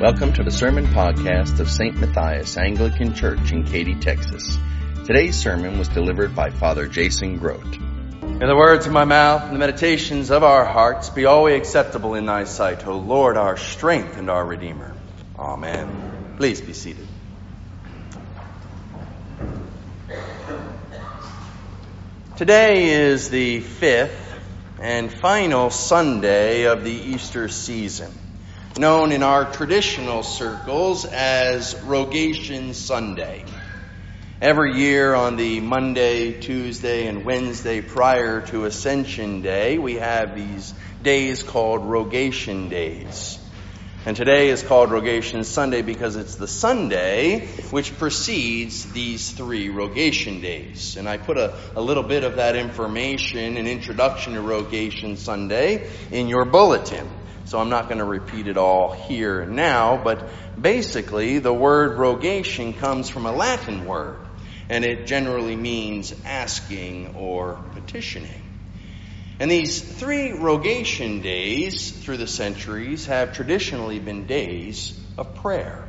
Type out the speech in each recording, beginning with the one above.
Welcome to the Sermon Podcast of St. Matthias Anglican Church in Katy, Texas. Today's sermon was delivered by Father Jason Grote. May the words of my mouth and the meditations of our hearts be always acceptable in thy sight, O Lord, our strength and our Redeemer. Amen. Please be seated. Today is the fifth and final Sunday of the Easter season, known in our traditional circles as Rogation Sunday. Every year on the Monday, Tuesday, and Wednesday prior to Ascension Day, we have these days called Rogation Days. And today is called Rogation Sunday because it's the Sunday which precedes these three Rogation days. And I put a, a little bit of that information, an introduction to Rogation Sunday, in your bulletin. So I'm not going to repeat it all here and now, but basically the word rogation comes from a Latin word, and it generally means asking or petitioning. And these three rogation days through the centuries have traditionally been days of prayer.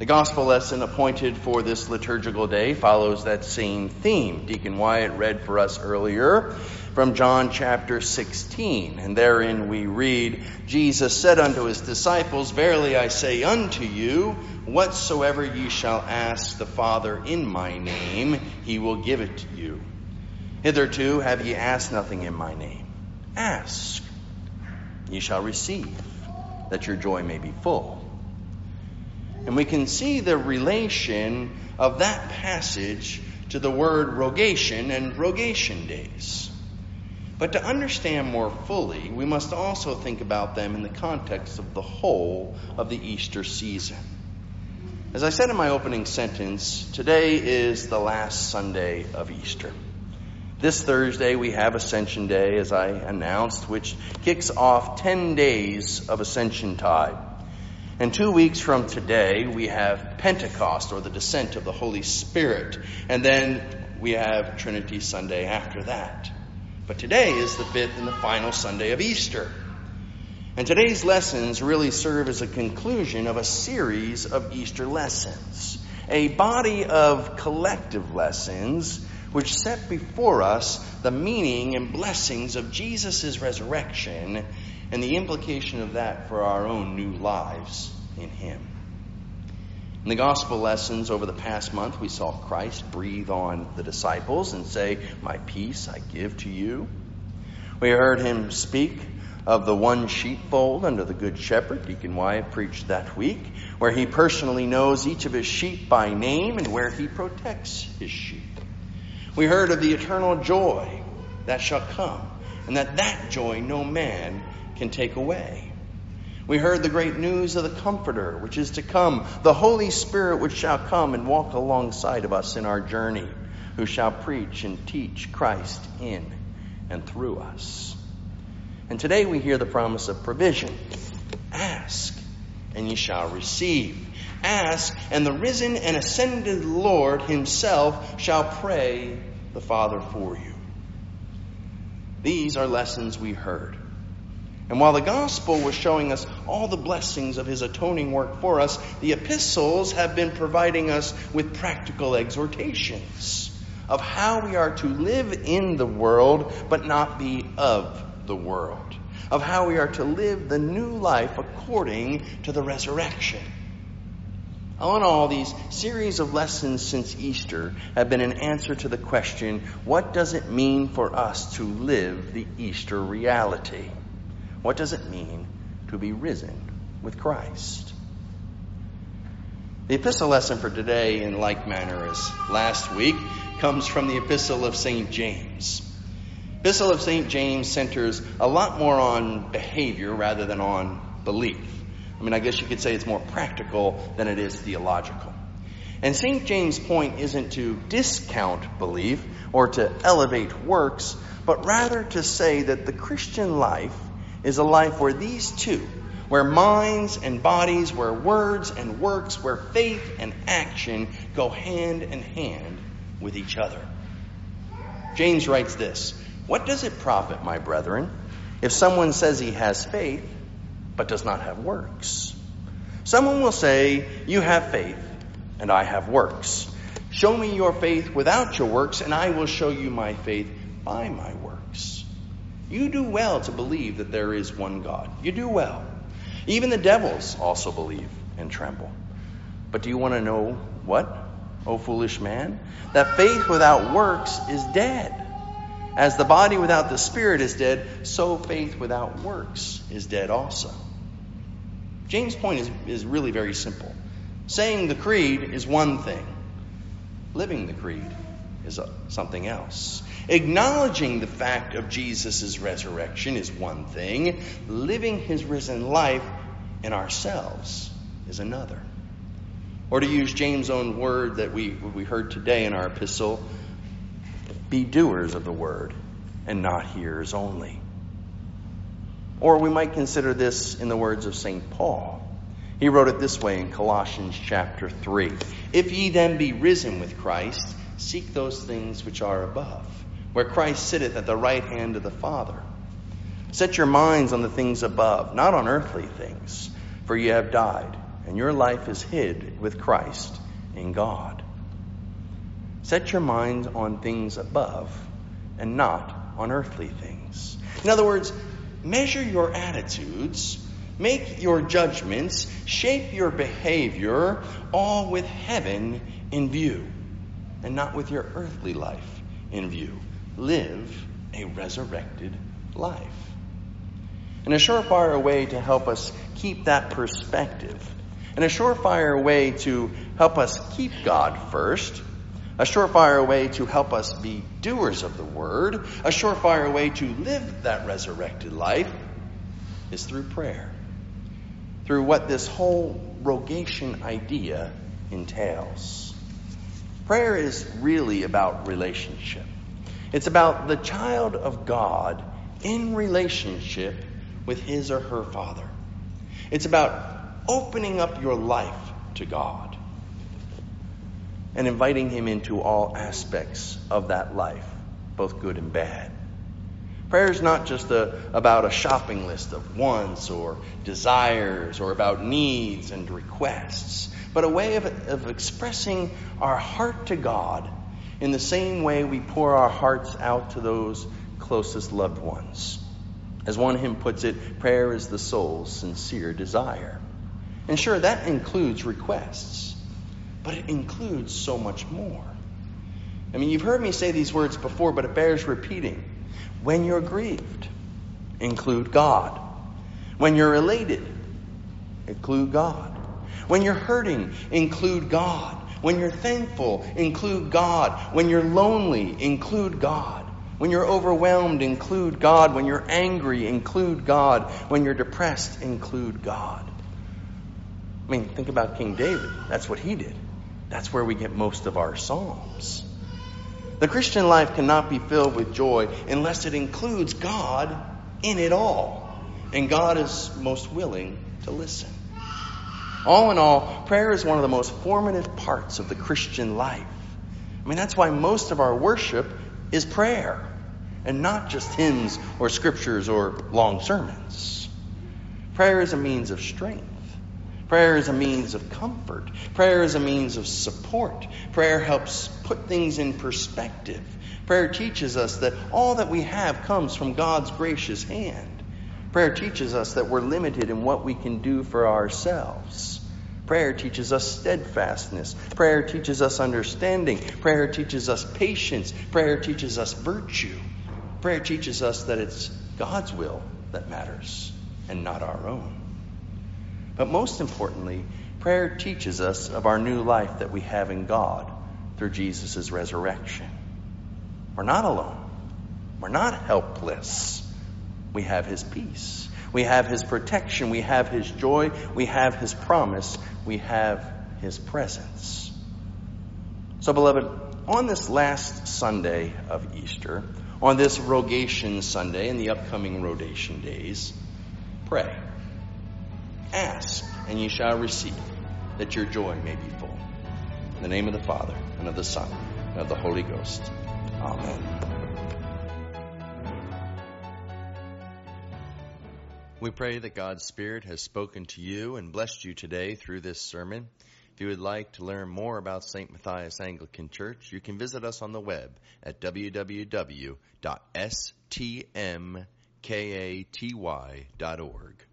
The gospel lesson appointed for this liturgical day follows that same theme. Deacon Wyatt read for us earlier from John chapter 16. And therein we read, Jesus said unto his disciples, Verily I say unto you, whatsoever ye shall ask the Father in my name, he will give it to you. Hitherto have ye asked nothing in my name. Ask, ye shall receive, that your joy may be full. And we can see the relation of that passage to the word rogation and rogation days. But to understand more fully, we must also think about them in the context of the whole of the Easter season. As I said in my opening sentence, today is the last Sunday of Easter. This Thursday, we have Ascension Day, as I announced, which kicks off 10 days of Ascension Tide. And two weeks from today, we have Pentecost, or the descent of the Holy Spirit. And then we have Trinity Sunday after that. But today is the fifth and the final Sunday of Easter. And today's lessons really serve as a conclusion of a series of Easter lessons, a body of collective lessons which set before us the meaning and blessings of Jesus' resurrection and the implication of that for our own new lives in Him. In the gospel lessons over the past month, we saw Christ breathe on the disciples and say, My peace I give to you. We heard him speak of the one sheepfold under the Good Shepherd. Deacon Wyatt preached that week, where he personally knows each of his sheep by name and where he protects his sheep. We heard of the eternal joy that shall come, and that that joy no man can take away. We heard the great news of the Comforter, which is to come, the Holy Spirit, which shall come and walk alongside of us in our journey, who shall preach and teach Christ in and through us. And today we hear the promise of provision. Ask, and ye shall receive. Ask, and the risen and ascended Lord himself shall pray the Father for you. These are lessons we heard. And while the gospel was showing us all the blessings of his atoning work for us, the epistles have been providing us with practical exhortations of how we are to live in the world but not be of the world, of how we are to live the new life according to the resurrection. All in all, these series of lessons since Easter have been an answer to the question what does it mean for us to live the Easter reality? What does it mean to be risen with Christ? The epistle lesson for today, in like manner as last week, comes from the epistle of St. James. Epistle of St. James centers a lot more on behavior rather than on belief. I mean, I guess you could say it's more practical than it is theological. And St. James' point isn't to discount belief or to elevate works, but rather to say that the Christian life is a life where these two, where minds and bodies, where words and works, where faith and action go hand in hand with each other. James writes this What does it profit, my brethren, if someone says he has faith, but does not have works? Someone will say, You have faith, and I have works. Show me your faith without your works, and I will show you my faith by my works. You do well to believe that there is one God. You do well. Even the devils also believe and tremble. But do you want to know what, O foolish man? That faith without works is dead. As the body without the spirit is dead, so faith without works is dead also. James' point is, is really very simple. Saying the creed is one thing, living the creed is something else. Acknowledging the fact of Jesus' resurrection is one thing, living his risen life in ourselves is another. Or to use James' own word that we, we heard today in our epistle, be doers of the word and not hearers only. Or we might consider this in the words of St. Paul. He wrote it this way in Colossians chapter 3 If ye then be risen with Christ, seek those things which are above, where Christ sitteth at the right hand of the Father. Set your minds on the things above, not on earthly things, for ye have died, and your life is hid with Christ in God. Set your mind on things above and not on earthly things. In other words, measure your attitudes, make your judgments, shape your behavior, all with heaven in view and not with your earthly life in view. Live a resurrected life. And a surefire way to help us keep that perspective, and a surefire way to help us keep God first, a surefire way to help us be doers of the word, a surefire way to live that resurrected life is through prayer. Through what this whole rogation idea entails. Prayer is really about relationship. It's about the child of God in relationship with his or her father. It's about opening up your life to God and inviting Him into all aspects of that life, both good and bad. Prayer is not just a, about a shopping list of wants or desires or about needs and requests, but a way of, of expressing our heart to God in the same way we pour our hearts out to those closest loved ones. As one hymn puts it, prayer is the soul's sincere desire. And sure, that includes requests. But it includes so much more. I mean, you've heard me say these words before, but it bears repeating. When you're grieved, include God. When you're elated, include God. When you're hurting, include God. When you're thankful, include God. When you're lonely, include God. When you're overwhelmed, include God. When you're angry, include God. When you're depressed, include God. I mean, think about King David. That's what he did. That's where we get most of our Psalms. The Christian life cannot be filled with joy unless it includes God in it all. And God is most willing to listen. All in all, prayer is one of the most formative parts of the Christian life. I mean, that's why most of our worship is prayer and not just hymns or scriptures or long sermons. Prayer is a means of strength. Prayer is a means of comfort. Prayer is a means of support. Prayer helps put things in perspective. Prayer teaches us that all that we have comes from God's gracious hand. Prayer teaches us that we're limited in what we can do for ourselves. Prayer teaches us steadfastness. Prayer teaches us understanding. Prayer teaches us patience. Prayer teaches us virtue. Prayer teaches us that it's God's will that matters and not our own. But most importantly, prayer teaches us of our new life that we have in God through Jesus' resurrection. We're not alone. We're not helpless. We have His peace. We have His protection. We have His joy. We have His promise. We have His presence. So, beloved, on this last Sunday of Easter, on this Rogation Sunday and the upcoming Rogation days, pray. Ask, and ye shall receive, that your joy may be full. In the name of the Father, and of the Son, and of the Holy Ghost. Amen. We pray that God's Spirit has spoken to you and blessed you today through this sermon. If you would like to learn more about St. Matthias Anglican Church, you can visit us on the web at www.stmkaty.org.